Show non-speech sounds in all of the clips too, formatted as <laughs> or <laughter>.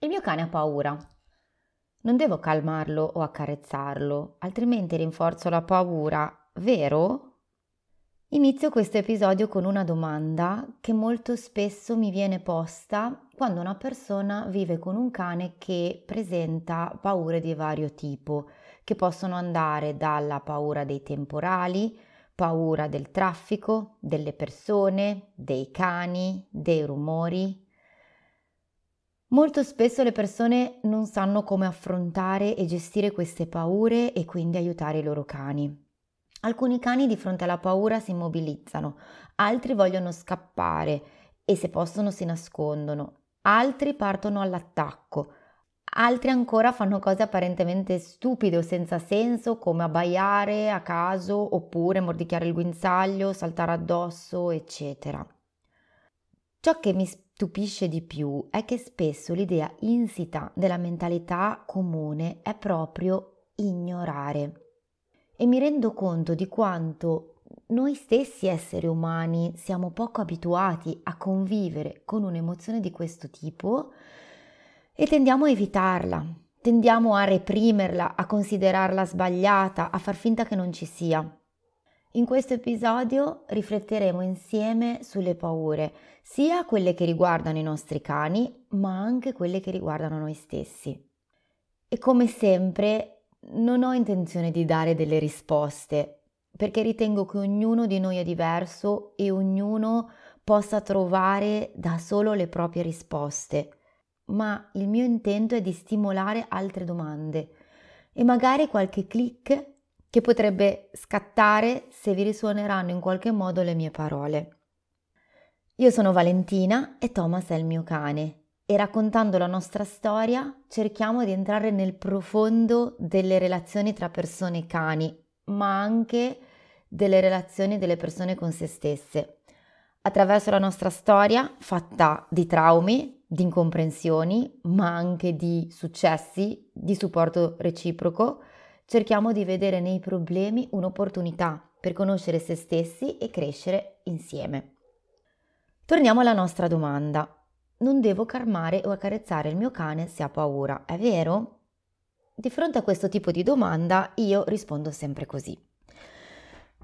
Il mio cane ha paura. Non devo calmarlo o accarezzarlo, altrimenti rinforzo la paura, vero? Inizio questo episodio con una domanda che molto spesso mi viene posta quando una persona vive con un cane che presenta paure di vario tipo, che possono andare dalla paura dei temporali, paura del traffico, delle persone, dei cani, dei rumori. Molto spesso le persone non sanno come affrontare e gestire queste paure e quindi aiutare i loro cani. Alcuni cani di fronte alla paura si immobilizzano, altri vogliono scappare e se possono si nascondono, altri partono all'attacco, altri ancora fanno cose apparentemente stupide o senza senso come abbaiare a caso oppure mordicchiare il guinzaglio, saltare addosso, eccetera. Ciò che mi stupisce di più è che spesso l'idea insita della mentalità comune è proprio ignorare e mi rendo conto di quanto noi stessi esseri umani siamo poco abituati a convivere con un'emozione di questo tipo e tendiamo a evitarla, tendiamo a reprimerla, a considerarla sbagliata, a far finta che non ci sia. In questo episodio rifletteremo insieme sulle paure, sia quelle che riguardano i nostri cani, ma anche quelle che riguardano noi stessi. E come sempre non ho intenzione di dare delle risposte, perché ritengo che ognuno di noi è diverso e ognuno possa trovare da solo le proprie risposte, ma il mio intento è di stimolare altre domande e magari qualche click che potrebbe scattare se vi risuoneranno in qualche modo le mie parole. Io sono Valentina e Thomas è il mio cane e raccontando la nostra storia cerchiamo di entrare nel profondo delle relazioni tra persone e cani, ma anche delle relazioni delle persone con se stesse. Attraverso la nostra storia, fatta di traumi, di incomprensioni, ma anche di successi, di supporto reciproco, cerchiamo di vedere nei problemi un'opportunità per conoscere se stessi e crescere insieme. Torniamo alla nostra domanda. Non devo calmare o accarezzare il mio cane se ha paura, è vero? Di fronte a questo tipo di domanda io rispondo sempre così.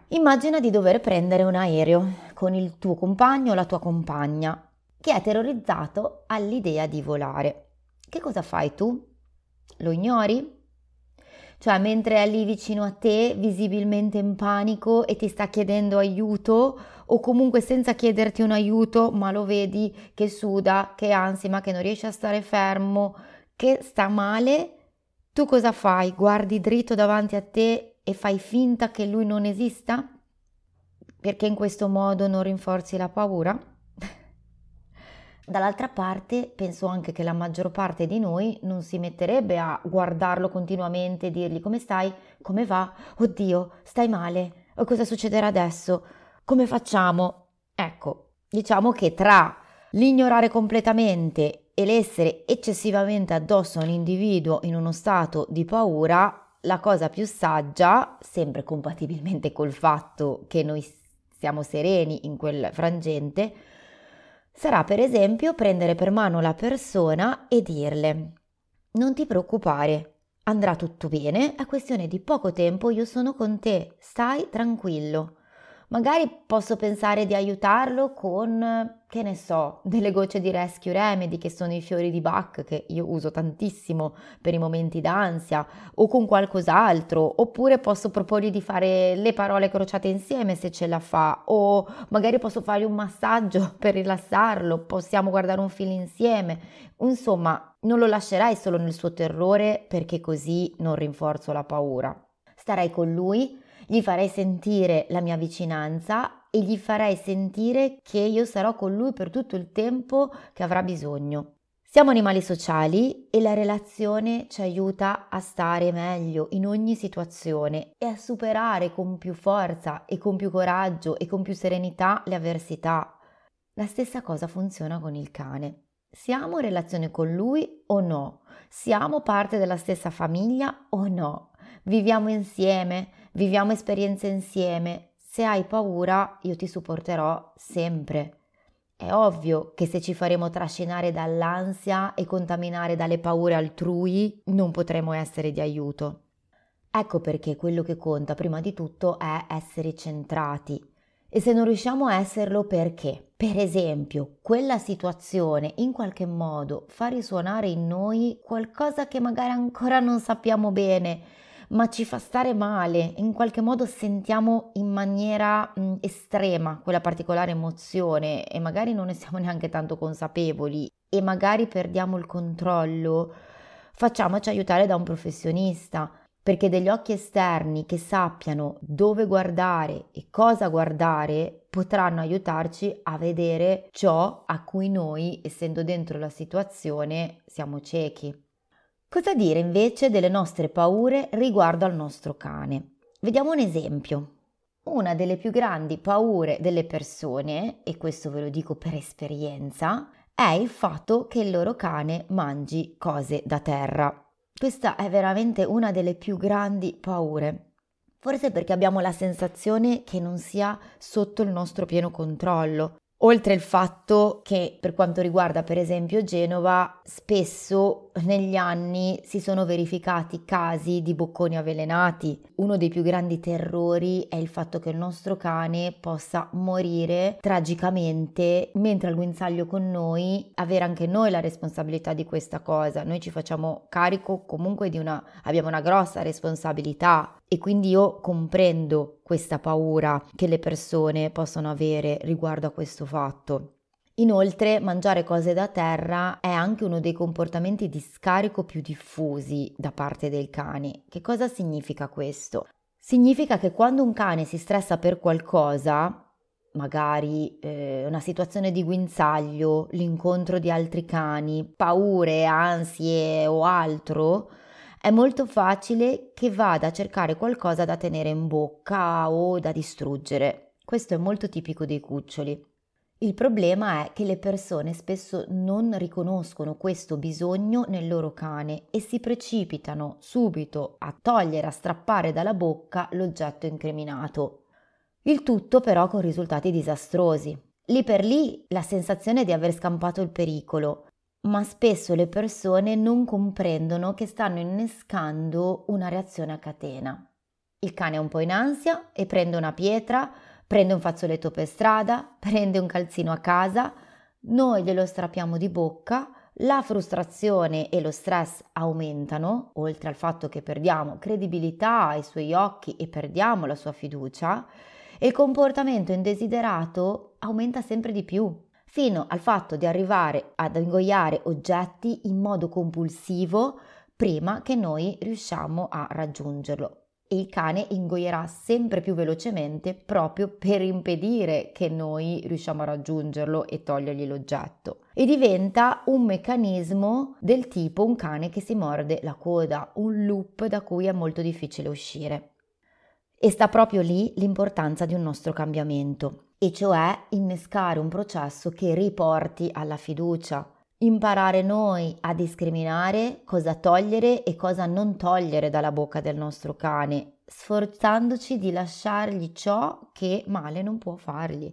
Immagina di dover prendere un aereo con il tuo compagno o la tua compagna che è terrorizzato all'idea di volare. Che cosa fai tu? Lo ignori? Cioè, mentre è lì vicino a te, visibilmente in panico e ti sta chiedendo aiuto, o comunque senza chiederti un aiuto, ma lo vedi che suda, che ansima, che non riesce a stare fermo, che sta male, tu cosa fai? Guardi dritto davanti a te e fai finta che lui non esista? Perché in questo modo non rinforzi la paura? Dall'altra parte penso anche che la maggior parte di noi non si metterebbe a guardarlo continuamente e dirgli come stai, come va, oddio, stai male, o cosa succederà adesso, come facciamo. Ecco, diciamo che tra l'ignorare completamente e l'essere eccessivamente addosso a un individuo in uno stato di paura, la cosa più saggia, sempre compatibilmente col fatto che noi siamo sereni in quel frangente, sarà per esempio prendere per mano la persona e dirle non ti preoccupare, andrà tutto bene, è questione di poco tempo, io sono con te, stai tranquillo. Magari posso pensare di aiutarlo con, che ne so, delle gocce di Rescue Remedy, che sono i fiori di Bach, che io uso tantissimo per i momenti d'ansia, o con qualcos'altro, oppure posso proporgli di fare le parole crociate insieme se ce la fa, o magari posso fargli un massaggio <laughs> per rilassarlo, possiamo guardare un film insieme. Insomma, non lo lascerai solo nel suo terrore perché così non rinforzo la paura. Starai con lui gli farei sentire la mia vicinanza e gli farei sentire che io sarò con lui per tutto il tempo che avrà bisogno. Siamo animali sociali e la relazione ci aiuta a stare meglio in ogni situazione e a superare con più forza e con più coraggio e con più serenità le avversità. La stessa cosa funziona con il cane. Siamo in relazione con lui o no? Siamo parte della stessa famiglia o no? Viviamo insieme? Viviamo esperienze insieme. Se hai paura, io ti supporterò sempre. è ovvio che se ci faremo trascinare dall'ansia e contaminare dalle paure altrui, non potremo essere di aiuto. Ecco perché quello che conta prima di tutto è essere centrati. E se non riusciamo a esserlo perché? Per esempio, quella situazione in qualche modo fa risuonare in noi qualcosa che magari ancora non sappiamo bene, ma ci fa stare male, in qualche modo sentiamo in maniera mh, estrema quella particolare emozione e magari non ne siamo <laughs> neanche tanto consapevoli e magari perdiamo il controllo, facciamoci aiutare da un professionista perché degli occhi esterni che sappiano dove guardare e cosa guardare potranno aiutarci a vedere ciò a cui noi, essendo dentro la situazione, siamo ciechi. Cosa dire invece delle nostre paure riguardo al nostro cane? Vediamo un esempio. Una delle più grandi paure delle persone, e questo ve lo dico per esperienza, è il fatto che il loro cane mangi cose da terra. Questa è veramente una delle più grandi paure. Forse perché abbiamo la sensazione che non sia sotto il nostro pieno controllo, Oltre il fatto che per quanto riguarda per esempio Genova, spesso negli anni si sono verificati casi di bocconi avvelenati. Uno dei più grandi terrori è il fatto che il nostro cane possa morire tragicamente mentre al guinzaglio con noi, avere anche noi la responsabilità di questa cosa. Noi ci facciamo carico comunque di una, abbiamo una grossa responsabilità e quindi io comprendo questa paura che le persone possono avere riguardo a questo fatto. Inoltre, mangiare cose da terra è anche uno dei comportamenti di scarico più diffusi da parte del cane. Che cosa significa questo? Significa che quando un cane si stressa per qualcosa, magari eh, una situazione di guinzaglio, l'incontro di altri cani, paure, ansie o altro, è molto facile che vada a cercare qualcosa da tenere in bocca o da distruggere. Questo è molto tipico dei cuccioli. Il problema è che le persone spesso non riconoscono questo bisogno nel loro cane e si precipitano subito a togliere, a strappare dalla bocca l'oggetto incriminato. Il tutto però con risultati disastrosi. Lì per lì la sensazione di aver scampato il pericolo, ma spesso le persone non comprendono che stanno innescando una reazione a catena. Il cane è un po' in ansia e prende una pietra, prende un fazzoletto per strada, <laughs> prende un calzino a casa, noi glielo strappiamo di bocca, la frustrazione e lo stress aumentano, oltre al fatto che perdiamo credibilità ai suoi occhi e perdiamo la sua fiducia, e il comportamento indesiderato aumenta sempre di più fino al fatto di arrivare ad ingoiare oggetti in modo compulsivo prima che noi riusciamo a raggiungerlo. E il cane ingoierà sempre più velocemente proprio per impedire che noi riusciamo a raggiungerlo e togliergli l'oggetto. E diventa un meccanismo del tipo un cane che si morde la coda, un loop da cui è molto difficile uscire. E sta proprio lì l'importanza di un nostro cambiamento e cioè innescare un processo che riporti alla fiducia, imparare noi a discriminare cosa togliere e cosa non togliere dalla bocca del nostro cane, sforzandoci di lasciargli ciò che male non può fargli.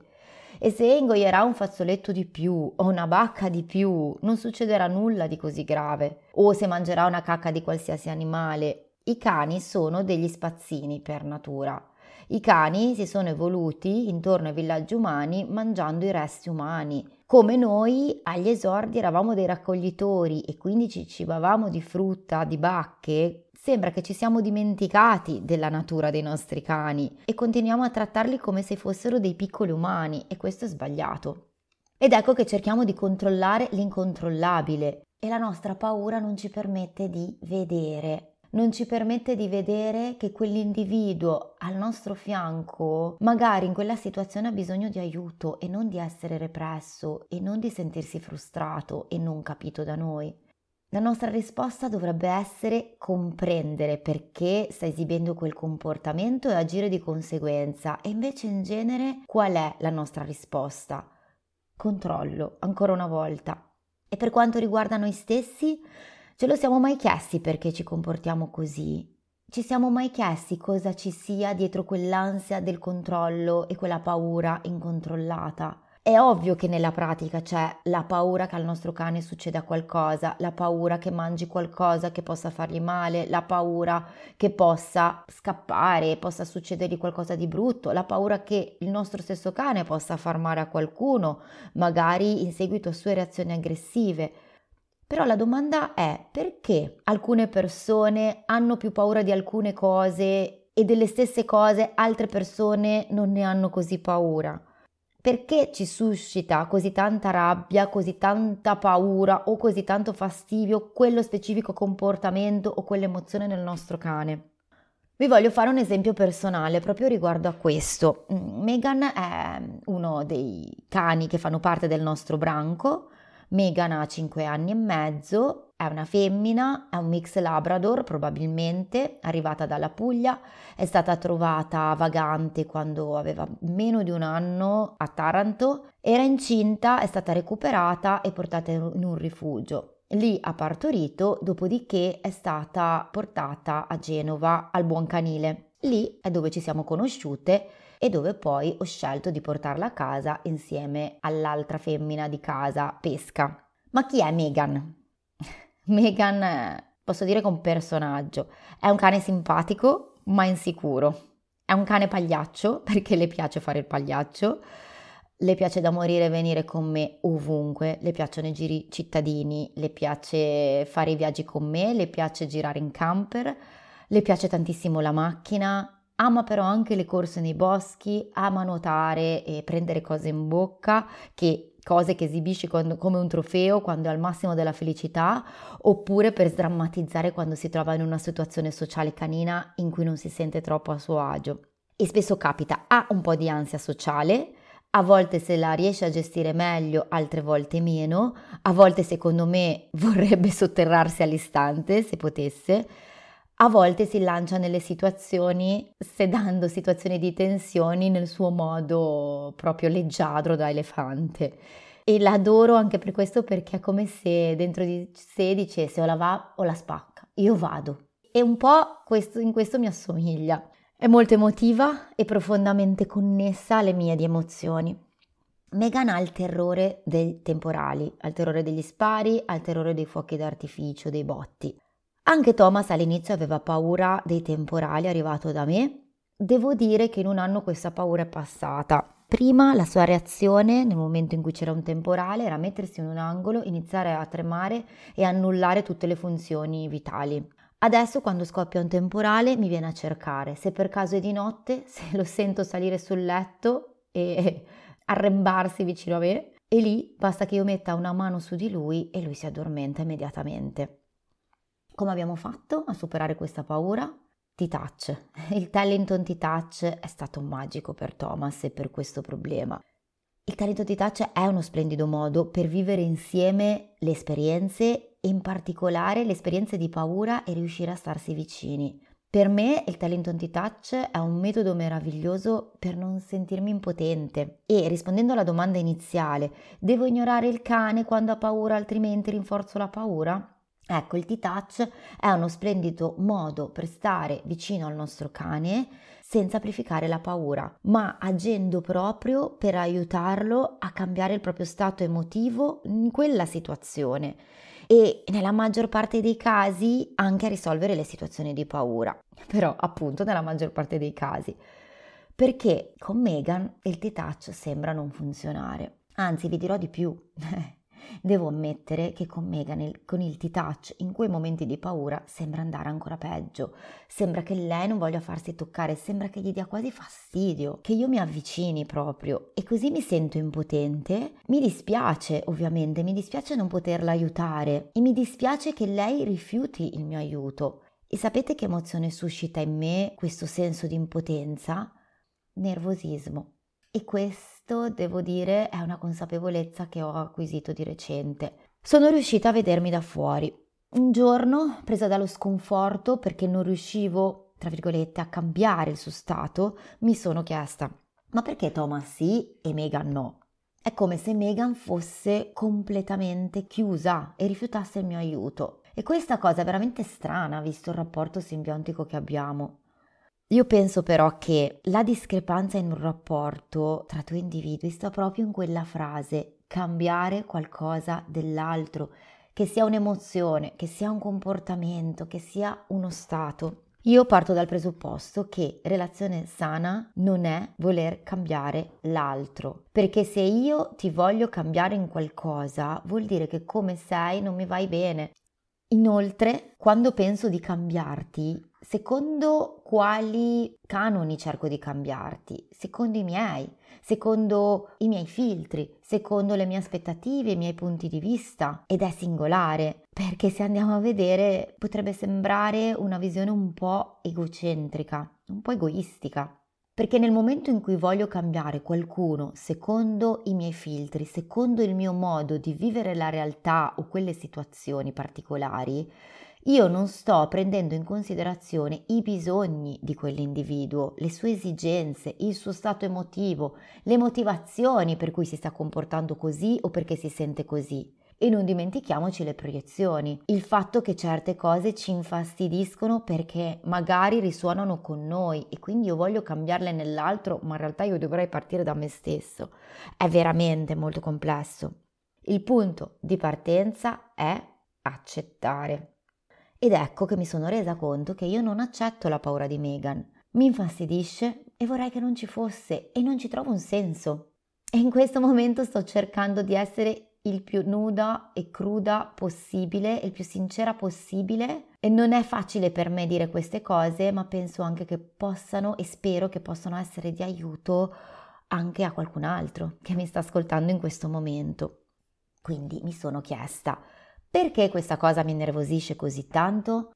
E se ingoierà un fazzoletto di più o una bacca di più, non succederà nulla di così grave. O se mangerà una cacca di qualsiasi animale. I cani sono degli spazzini per natura. I cani si sono evoluti intorno ai villaggi umani mangiando i resti umani. Come noi agli esordi eravamo dei raccoglitori e quindi ci cibavamo di frutta, di bacche, sembra che ci siamo dimenticati della natura dei nostri cani e continuiamo a trattarli come se fossero dei piccoli umani e questo è sbagliato. Ed ecco che cerchiamo di controllare l'incontrollabile e la nostra paura non ci permette di vedere non ci permette di vedere che quell'individuo al nostro fianco magari in quella situazione ha bisogno di aiuto e non di essere represso e non di sentirsi frustrato e non capito da noi. La nostra risposta dovrebbe essere comprendere perché sta esibendo quel comportamento e agire di conseguenza e invece in genere qual è la nostra risposta? Controllo, ancora una volta. E per quanto riguarda noi stessi, Ce lo siamo mai chiesti perché ci comportiamo così? Ci siamo mai chiesti cosa ci sia dietro quell'ansia del controllo e quella paura incontrollata? È ovvio che nella pratica c'è la paura che al nostro cane succeda qualcosa, la paura che mangi qualcosa che possa fargli male, la paura che possa scappare, possa succedergli qualcosa di brutto, la paura che il nostro stesso cane possa far male a qualcuno, magari in seguito a sue reazioni aggressive. Però la domanda è perché alcune persone hanno più paura di alcune cose e delle stesse cose altre persone non ne hanno così paura? Perché ci suscita così tanta rabbia, così tanta paura o così tanto fastidio quello specifico comportamento o quell'emozione nel nostro cane? Vi voglio fare un esempio personale proprio riguardo a questo. Megan è uno dei cani che fanno parte del nostro branco Megan ha 5 anni e mezzo, è una femmina, è un mix labrador probabilmente, arrivata dalla Puglia, è stata trovata vagante quando aveva meno di un anno a Taranto, era incinta, è stata recuperata e portata in un rifugio. Lì ha partorito, dopodiché è stata portata a Genova al Buon Canile. Lì è dove ci siamo conosciute e dove poi ho scelto di portarla a casa insieme all'altra femmina di casa, Pesca. Ma chi è Megan? <laughs> Megan, posso dire che è un personaggio. È un cane simpatico, ma insicuro. È un cane pagliaccio <laughs> perché le piace fare il pagliaccio. Le piace da morire venire con me ovunque, le piacciono i giri cittadini, le piace fare i viaggi con me, le piace girare in camper, le piace tantissimo la macchina, ama però anche le corse nei boschi, ama nuotare e prendere cose in bocca, che, cose che esibisce quando, come un trofeo quando è al massimo della felicità, oppure per sdrammatizzare quando si trova in una situazione sociale canina in cui non si sente troppo a suo agio. E spesso capita, ha un po' di ansia sociale, a volte se la riesce a gestire meglio, altre volte meno, a volte secondo me vorrebbe sotterrarsi all'istante se potesse, a volte si lancia nelle situazioni sedando situazioni di tensioni nel suo modo proprio leggiadro da elefante. E l'adoro anche per questo perché è come se dentro di sé dicesse o la va o la spacca, io vado. E un po' questo, in questo mi assomiglia. È molto emotiva e profondamente connessa alle mie di emozioni. Megan ha il terrore dei temporali, al terrore degli spari, al terrore dei fuochi d'artificio, dei botti. Anche Thomas all'inizio aveva paura dei temporali arrivato da me. Devo dire che in un anno questa paura è passata. Prima la sua reazione nel momento in cui c'era un temporale era mettersi in un angolo, iniziare a tremare e annullare tutte le funzioni vitali. Adesso quando scoppia un temporale mi viene a cercare, se per caso è di notte, <laughs> se lo sento salire sul letto e <laughs> arrembarsi vicino a me, e lì basta che io metta una mano su di lui e lui si addormenta immediatamente. Come abbiamo fatto a superare questa paura? T-Touch. <laughs> Il Tellington T-Touch è stato magico per Thomas e per questo problema. Il talento T-Touch è uno splendido modo per vivere insieme le esperienze in particolare le esperienze di paura e riuscire a starsi vicini. Per me il talento T-Touch è un metodo meraviglioso per non sentirmi impotente e rispondendo alla domanda iniziale, devo ignorare il cane quando ha paura altrimenti rinforzo la paura? Ecco, il T-Touch è uno splendido modo per stare vicino al nostro cane senza amplificare la paura, ma agendo proprio per aiutarlo a cambiare il proprio stato emotivo in quella situazione e nella maggior parte dei casi anche a risolvere le situazioni di paura. Però appunto nella maggior parte dei casi. Perché con Megan il T-Touch sembra non funzionare. Anzi, vi dirò di più. <laughs> Devo ammettere che con Megan, con il T-Touch, in quei momenti di paura, sembra andare ancora peggio. Sembra che lei non voglia farsi toccare, sembra che gli dia quasi fastidio, che io mi avvicini proprio. E così mi sento impotente. Mi dispiace, ovviamente, mi dispiace non poterla aiutare e mi dispiace che lei rifiuti il mio aiuto. E sapete che emozione suscita in me questo senso di impotenza? Nervosismo. E questo, devo dire, è una consapevolezza che ho acquisito di recente. Sono riuscita a vedermi da fuori. Un giorno, presa dallo sconforto perché non riuscivo, tra virgolette, a cambiare il suo stato, mi sono chiesta: ma perché Thomas sì e Megan no? È come se Megan fosse completamente chiusa e rifiutasse il mio aiuto. E questa cosa è veramente strana visto il rapporto simbiontico che abbiamo. Io penso però che la discrepanza in un rapporto tra due individui sta proprio in quella frase, cambiare qualcosa dell'altro, che sia un'emozione, che sia un comportamento, che sia uno stato. Io parto dal presupposto che relazione sana non è voler cambiare l'altro, perché se io ti voglio cambiare in qualcosa, vuol dire che come sei non mi vai bene. Inoltre, quando penso di cambiarti, secondo quali canoni cerco di cambiarti? Secondo i miei, secondo i miei filtri, secondo le mie aspettative, i miei punti di vista ed è singolare perché se andiamo a vedere potrebbe sembrare una visione un po' egocentrica, un po' egoistica. Perché nel momento in cui voglio cambiare qualcuno secondo i miei filtri, secondo il mio modo di vivere la realtà o quelle situazioni particolari, io non sto prendendo in considerazione i bisogni di quell'individuo, le sue esigenze, il suo stato emotivo, le motivazioni per cui si sta comportando così o perché si sente così. E non dimentichiamoci le proiezioni, il fatto che certe cose ci infastidiscono perché magari risuonano con noi e quindi io voglio cambiarle nell'altro, ma in realtà io dovrei partire da me stesso. È veramente molto complesso. Il punto di partenza è accettare. Ed ecco che mi sono resa conto che io non accetto la paura di Megan. Mi infastidisce e vorrei che non ci fosse e non ci trovo un senso. E in questo momento sto cercando di essere il più nuda e cruda possibile, il più sincera possibile. E non è facile per me dire queste cose, ma penso anche che possano e spero che possano essere di aiuto anche a qualcun altro che mi sta ascoltando in questo momento. Quindi mi sono chiesta, perché questa cosa mi innervosisce così tanto?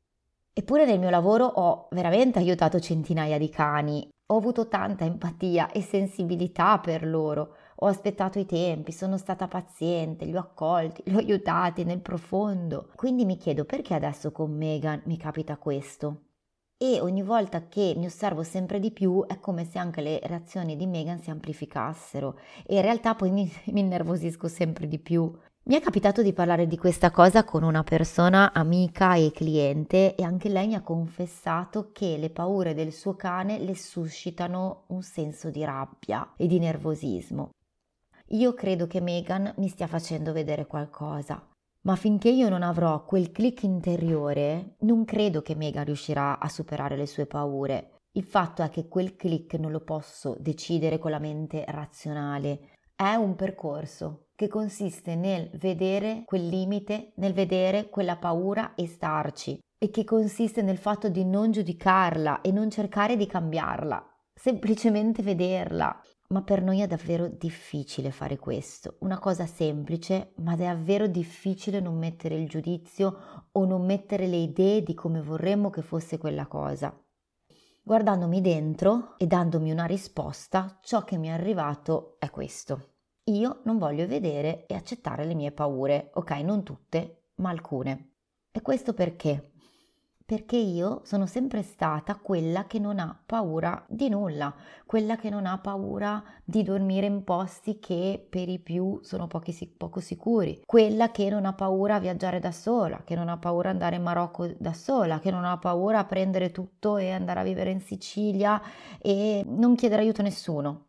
Eppure nel mio lavoro ho veramente aiutato centinaia di cani, ho avuto tanta empatia e sensibilità per loro, ho aspettato i tempi, sono stata paziente, li ho accolti, <laughs> li ho aiutati nel profondo. Quindi mi chiedo perché adesso con Megan mi capita questo? E ogni volta che mi osservo sempre di più è come se anche le reazioni di Megan si amplificassero e in realtà poi mi, <laughs> mi innervosisco sempre di più mi è capitato di parlare di questa cosa con una persona amica e cliente e anche lei mi ha confessato che le paure del suo cane le suscitano un senso di rabbia e di nervosismo. Io credo che Megan mi stia facendo vedere qualcosa, ma finché io non avrò quel click interiore, non credo che Megan riuscirà a superare le sue paure. Il fatto è che quel click non lo posso decidere con la mente razionale, è un percorso che consiste nel vedere quel limite, nel vedere quella paura e starci e che consiste nel fatto di non giudicarla e non cercare di cambiarla, semplicemente vederla. Ma per noi è davvero difficile fare questo, una cosa semplice, ma davvero difficile non mettere il giudizio o non mettere le idee di come vorremmo che fosse quella cosa. Guardandomi dentro e dandomi una risposta, ciò che mi è arrivato è questo. Io non voglio vedere e accettare le mie paure, ok, non tutte, ma alcune. E questo perché? Perché io sono sempre stata quella che non ha paura di nulla, quella che non ha paura di dormire in posti che per i più sono pochi, poco sicuri, quella che non ha paura a viaggiare da sola, che non ha paura andare in Marocco da sola, che non ha paura a prendere tutto e andare a vivere in Sicilia e non chiedere aiuto a nessuno.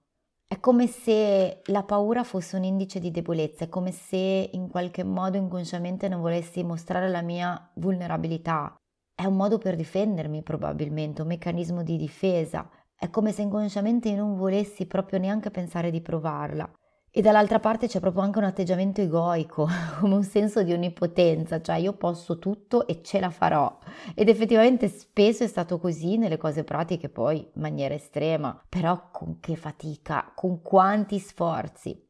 È come se la paura fosse un indice di debolezza, è come se in qualche modo inconsciamente non volessi mostrare la mia vulnerabilità. È un modo per difendermi probabilmente, un meccanismo di difesa. È come se inconsciamente non volessi proprio neanche pensare di provarla. E dall'altra parte c'è proprio anche un atteggiamento egoico, <laughs> come un senso di onnipotenza, cioè io posso tutto e ce la farò. Ed effettivamente spesso è stato così nelle cose pratiche, poi in maniera estrema, però con che fatica, con quanti sforzi.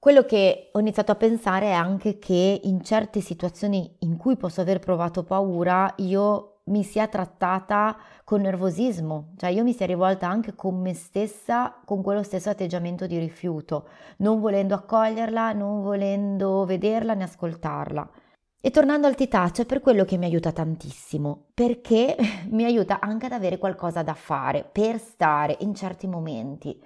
Quello che ho iniziato a pensare è anche che in certe situazioni in cui posso aver provato paura, io mi sia trattata con nervosismo, cioè io mi sia rivolta anche con me stessa con quello stesso atteggiamento di rifiuto, non volendo accoglierla, non volendo vederla né ascoltarla. E tornando al titaccio, è per quello che mi aiuta tantissimo, perché <laughs> mi aiuta anche ad avere qualcosa da fare, per stare in certi momenti.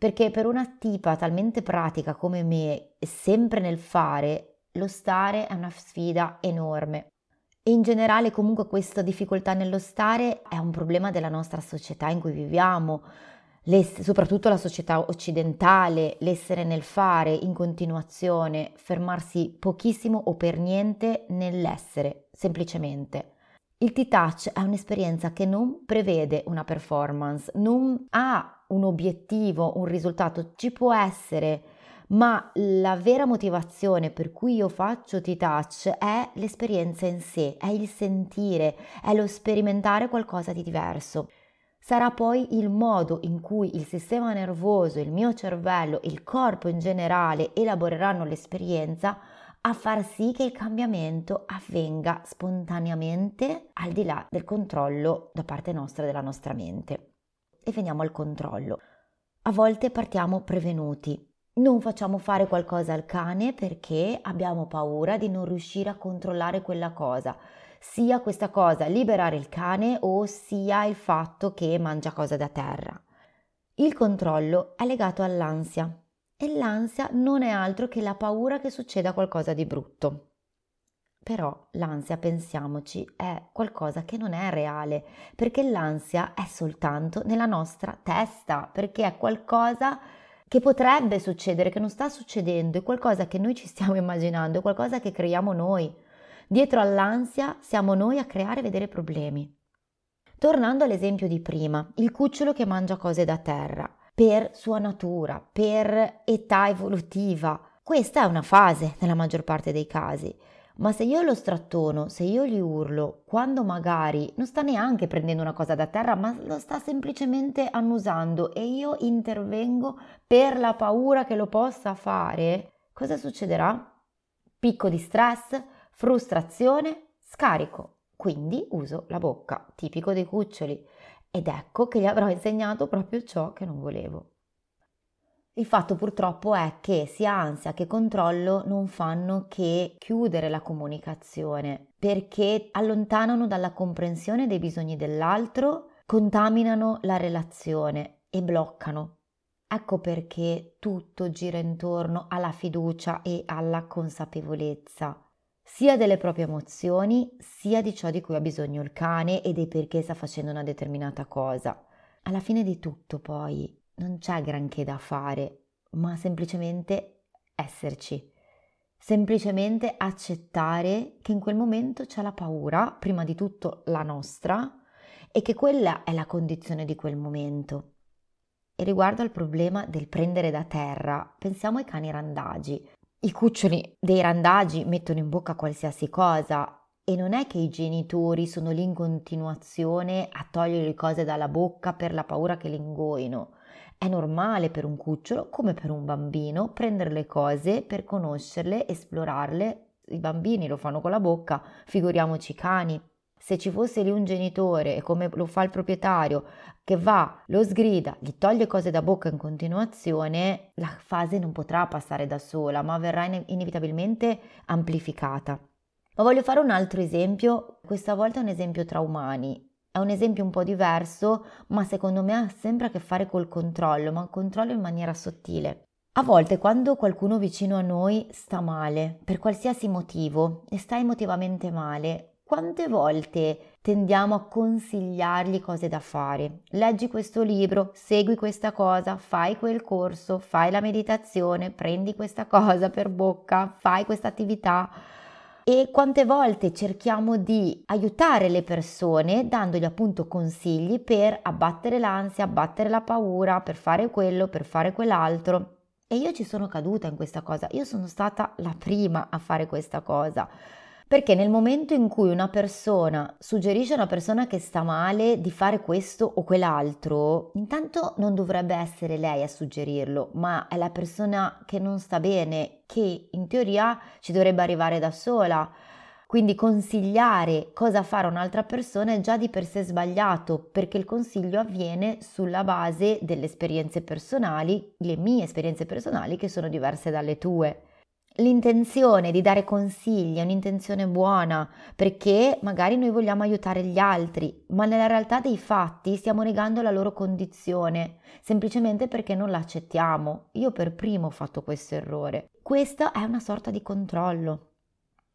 Perché per una tipa talmente pratica come me, sempre nel fare, lo stare è una sfida enorme. E in generale comunque questa difficoltà nello stare è un problema della nostra società in cui viviamo, soprattutto la società occidentale, l'essere nel fare in continuazione, fermarsi pochissimo o per niente nell'essere, semplicemente. Il T-Touch è un'esperienza che non prevede una performance, non ha un obiettivo, un risultato, ci può essere, ma la vera motivazione per cui io faccio T-Touch è l'esperienza in sé, è il sentire, è lo sperimentare qualcosa di diverso. Sarà poi il modo in cui il sistema nervoso, il mio cervello, il corpo in generale elaboreranno l'esperienza a far sì che il cambiamento avvenga spontaneamente al di là del controllo da parte nostra della nostra mente. E veniamo al controllo. A volte partiamo prevenuti. Non facciamo fare qualcosa al cane perché abbiamo paura di non riuscire a controllare quella cosa, sia questa cosa liberare il cane o sia il fatto che mangia cose da terra. Il controllo è legato all'ansia, e l'ansia non è altro che la paura che succeda qualcosa di brutto. Però l'ansia, pensiamoci, è qualcosa che non è reale, perché l'ansia è soltanto nella nostra testa, perché è qualcosa che potrebbe succedere, che non sta succedendo, è qualcosa che noi ci stiamo <laughs> immaginando, è qualcosa che creiamo noi. Dietro all'ansia siamo noi a creare e vedere problemi. Tornando all'esempio di prima, il cucciolo che mangia cose da terra per sua natura, per età evolutiva. Questa è una fase nella maggior parte dei casi. Ma se io lo strattono, se io gli urlo, quando magari non sta neanche prendendo una cosa da terra, ma lo sta semplicemente annusando e io intervengo per la paura che lo possa fare, cosa succederà? Picco di stress, frustrazione, scarico. Quindi uso la bocca, tipico dei cuccioli. Ed ecco che gli avrò insegnato proprio ciò che non volevo. Il fatto purtroppo è che sia ansia che controllo non fanno che chiudere la comunicazione perché allontanano dalla comprensione dei bisogni dell'altro, contaminano la relazione e bloccano. Ecco perché tutto gira intorno alla fiducia e alla consapevolezza sia delle proprie emozioni, sia di ciò di cui ha bisogno il cane e dei perché sta facendo una determinata cosa. Alla fine di tutto, poi, non c'è granché da fare, ma semplicemente esserci. Semplicemente accettare che in quel momento c'è la paura, prima di tutto la nostra, e che quella è la condizione di quel momento. E riguardo al problema del prendere da terra, pensiamo ai cani randagi. I cuccioli dei randagi mettono in bocca qualsiasi cosa e non è che i genitori sono lì in continuazione a togliere le cose dalla bocca per la paura che le ingoino. È normale per un cucciolo, come per un bambino, prendere le cose per conoscerle, esplorarle. I bambini lo fanno con la bocca, figuriamoci i cani se ci fosse lì un genitore come lo fa il proprietario che va, lo sgrida, gli toglie cose da bocca in continuazione, la fase non potrà passare da sola, ma verrà inevitabilmente amplificata. Ma voglio fare un altro esempio, questa volta un esempio tra umani. È un esempio un po' diverso, ma secondo me ha sempre a che fare col controllo, ma controllo in maniera sottile. A volte quando qualcuno vicino a noi sta male, per qualsiasi motivo, e sta emotivamente male, quante volte tendiamo a consigliargli cose da fare? Leggi questo libro, segui questa cosa, fai quel corso, fai la meditazione, prendi questa <laughs> cosa per bocca, fai questa attività. E quante volte cerchiamo di aiutare le persone dandogli appunto consigli per abbattere l'ansia, abbattere la paura, per fare quello, per fare quell'altro. E io ci sono caduta in questa cosa, io sono stata la prima a fare questa cosa perché nel momento in cui una persona suggerisce a una persona che sta male di fare questo o quell'altro, intanto non dovrebbe essere lei a suggerirlo, ma è la persona che non sta bene, che in teoria ci dovrebbe arrivare da sola. Quindi consigliare cosa fare a un'altra persona è già di per sé sbagliato, perché il consiglio avviene sulla base delle esperienze personali, le mie esperienze personali che sono diverse dalle tue. L'intenzione di dare consigli è un'intenzione buona perché magari noi vogliamo aiutare gli altri, ma nella realtà dei fatti stiamo negando la loro condizione, semplicemente perché non la accettiamo. Io per primo ho fatto questo errore. Questa è una sorta di controllo.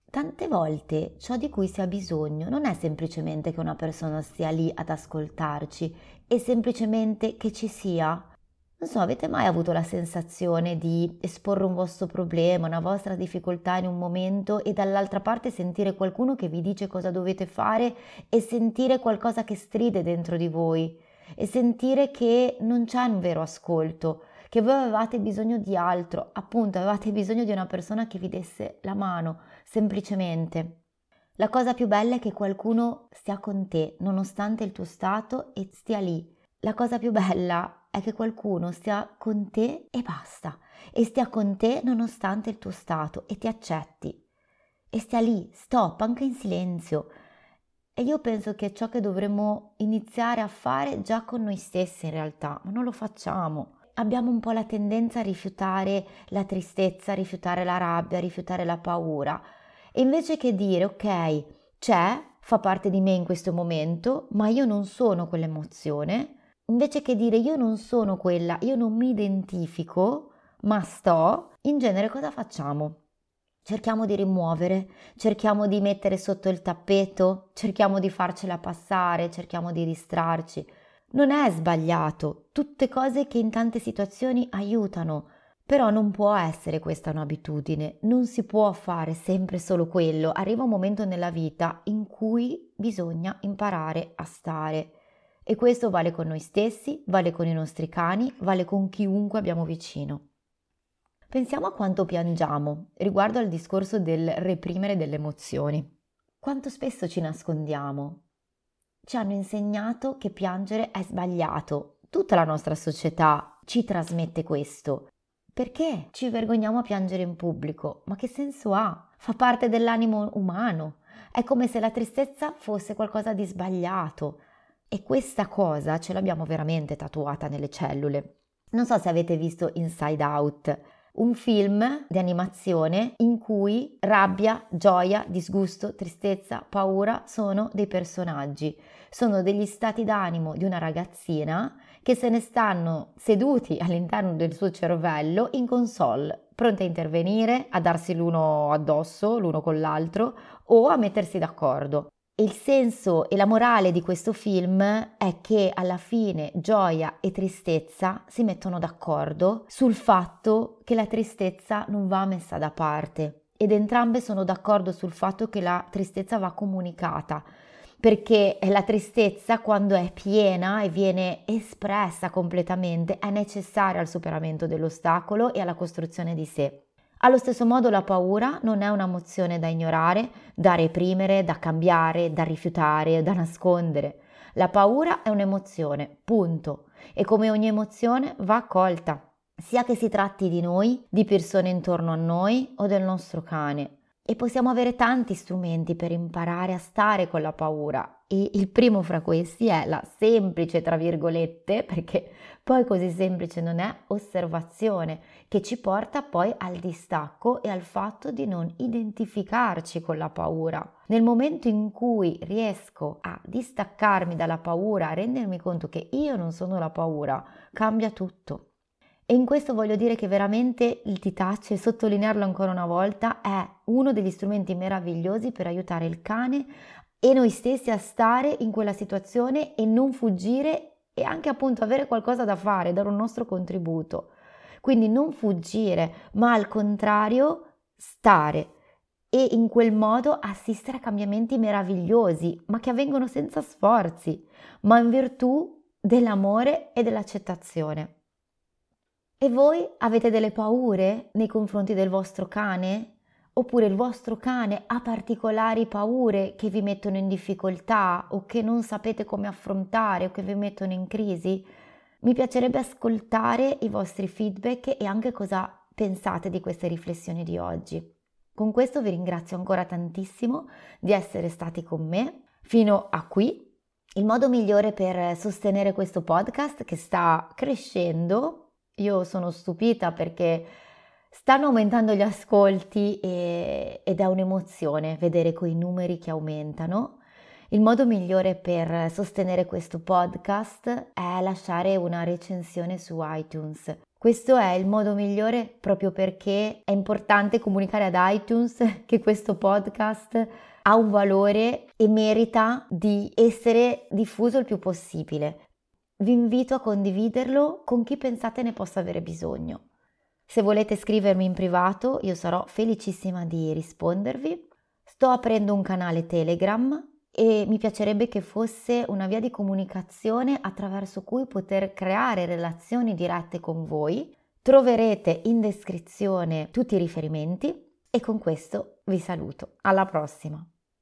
tante volte ciò di cui si ha bisogno non è semplicemente che una persona stia lì ad ascoltarci, è semplicemente che ci sia. Non so, avete mai avuto la sensazione di esporre un vostro problema, una vostra difficoltà in un momento e dall'altra parte sentire qualcuno che vi dice cosa dovete fare e sentire qualcosa che stride dentro di voi e sentire che non c'è un vero ascolto, che voi avevate bisogno di altro, appunto avevate bisogno di una persona che vi desse la mano, semplicemente. La cosa più bella è che qualcuno stia con te, nonostante il tuo stato, e stia lì. La cosa più bella è che qualcuno stia con te e basta, e stia con te nonostante il tuo stato e ti accetti. E stia lì, stop, anche in silenzio. E io penso che è ciò che dovremmo iniziare a fare già con noi stessi in realtà, ma non lo facciamo. Abbiamo un po' la tendenza a rifiutare la tristezza, a rifiutare la rabbia, a rifiutare la paura. E invece che dire ok, c'è, fa parte di me in questo momento, ma io non sono quell'emozione, invece che dire io non sono quella, io non mi identifico, ma sto, in genere cosa facciamo? Cerchiamo di rimuovere, cerchiamo di mettere sotto il tappeto, cerchiamo di farcela passare, cerchiamo di distrarci. Non è sbagliato, tutte cose che in tante situazioni aiutano, però non può essere questa un'abitudine, non si può fare sempre solo quello, arriva un momento nella vita in cui bisogna imparare a stare. E questo vale con noi stessi, vale con i nostri cani, vale con chiunque abbiamo vicino. Pensiamo a quanto piangiamo riguardo al discorso del reprimere delle emozioni. Quanto spesso ci nascondiamo? Ci hanno insegnato che piangere è sbagliato. Tutta la nostra società ci trasmette questo. Perché ci vergogniamo a piangere in pubblico? Ma che senso ha? Fa parte dell'animo umano. È come se la tristezza fosse qualcosa di sbagliato, e questa cosa ce l'abbiamo veramente tatuata nelle cellule. Non so se avete visto Inside Out, un film di animazione in cui rabbia, gioia, disgusto, tristezza, paura sono dei personaggi, sono degli stati d'animo di una ragazzina che se ne stanno seduti all'interno del suo cervello in console, pronti a intervenire, a darsi l'uno addosso, l'uno con l'altro o a mettersi d'accordo. Il senso e la morale di questo film è che alla fine gioia e tristezza si mettono d'accordo sul fatto che la tristezza non va messa da parte ed entrambe sono d'accordo sul fatto che la tristezza va comunicata perché la tristezza quando è piena e viene espressa completamente è necessaria al superamento dell'ostacolo e alla costruzione di sé. Allo stesso modo la paura non è un'emozione da ignorare, da reprimere, da cambiare, da rifiutare, da nascondere. La paura è un'emozione, punto. E come ogni emozione va accolta, sia che si tratti di noi, di persone intorno a noi o del nostro cane. E possiamo avere tanti strumenti per imparare a stare con la paura e il primo fra questi è la semplice, tra virgolette, perché poi così semplice non è, osservazione, che ci porta poi al distacco e al fatto di non identificarci con la paura. Nel momento in cui riesco a distaccarmi dalla paura, a rendermi conto che io non sono la paura, cambia tutto. E in questo voglio dire che veramente il T-Touch, e sottolinearlo ancora una volta, è uno degli strumenti meravigliosi per aiutare il cane e noi stessi a stare in quella situazione e non fuggire e anche appunto avere qualcosa da fare, dare un nostro contributo. Quindi non fuggire, ma al contrario stare e in quel modo assistere a cambiamenti meravigliosi, ma che avvengono senza sforzi, ma in virtù dell'amore e dell'accettazione. E voi avete delle paure nei confronti del vostro cane? Oppure il vostro cane ha particolari paure che vi mettono in difficoltà o che non sapete come affrontare o che vi mettono in crisi? Mi piacerebbe ascoltare i vostri feedback e anche cosa pensate di queste riflessioni di oggi. Con questo vi ringrazio ancora tantissimo di essere stati con me fino a qui. Il modo migliore per sostenere questo podcast che sta crescendo, io sono stupita perché Stanno aumentando gli ascolti e, ed è un'emozione vedere quei numeri che aumentano. Il modo migliore per sostenere questo podcast è lasciare una recensione su iTunes. Questo è il modo migliore proprio perché è importante comunicare ad iTunes <laughs> che questo podcast ha un valore e merita di essere diffuso il più possibile. Vi invito a condividerlo con chi pensate ne possa avere bisogno. Se volete scrivermi in privato, io sarò felicissima di rispondervi. Sto aprendo un canale Telegram e mi piacerebbe che fosse una via di comunicazione attraverso cui poter creare relazioni dirette con voi. Troverete in descrizione tutti i riferimenti e con questo vi saluto. Alla prossima!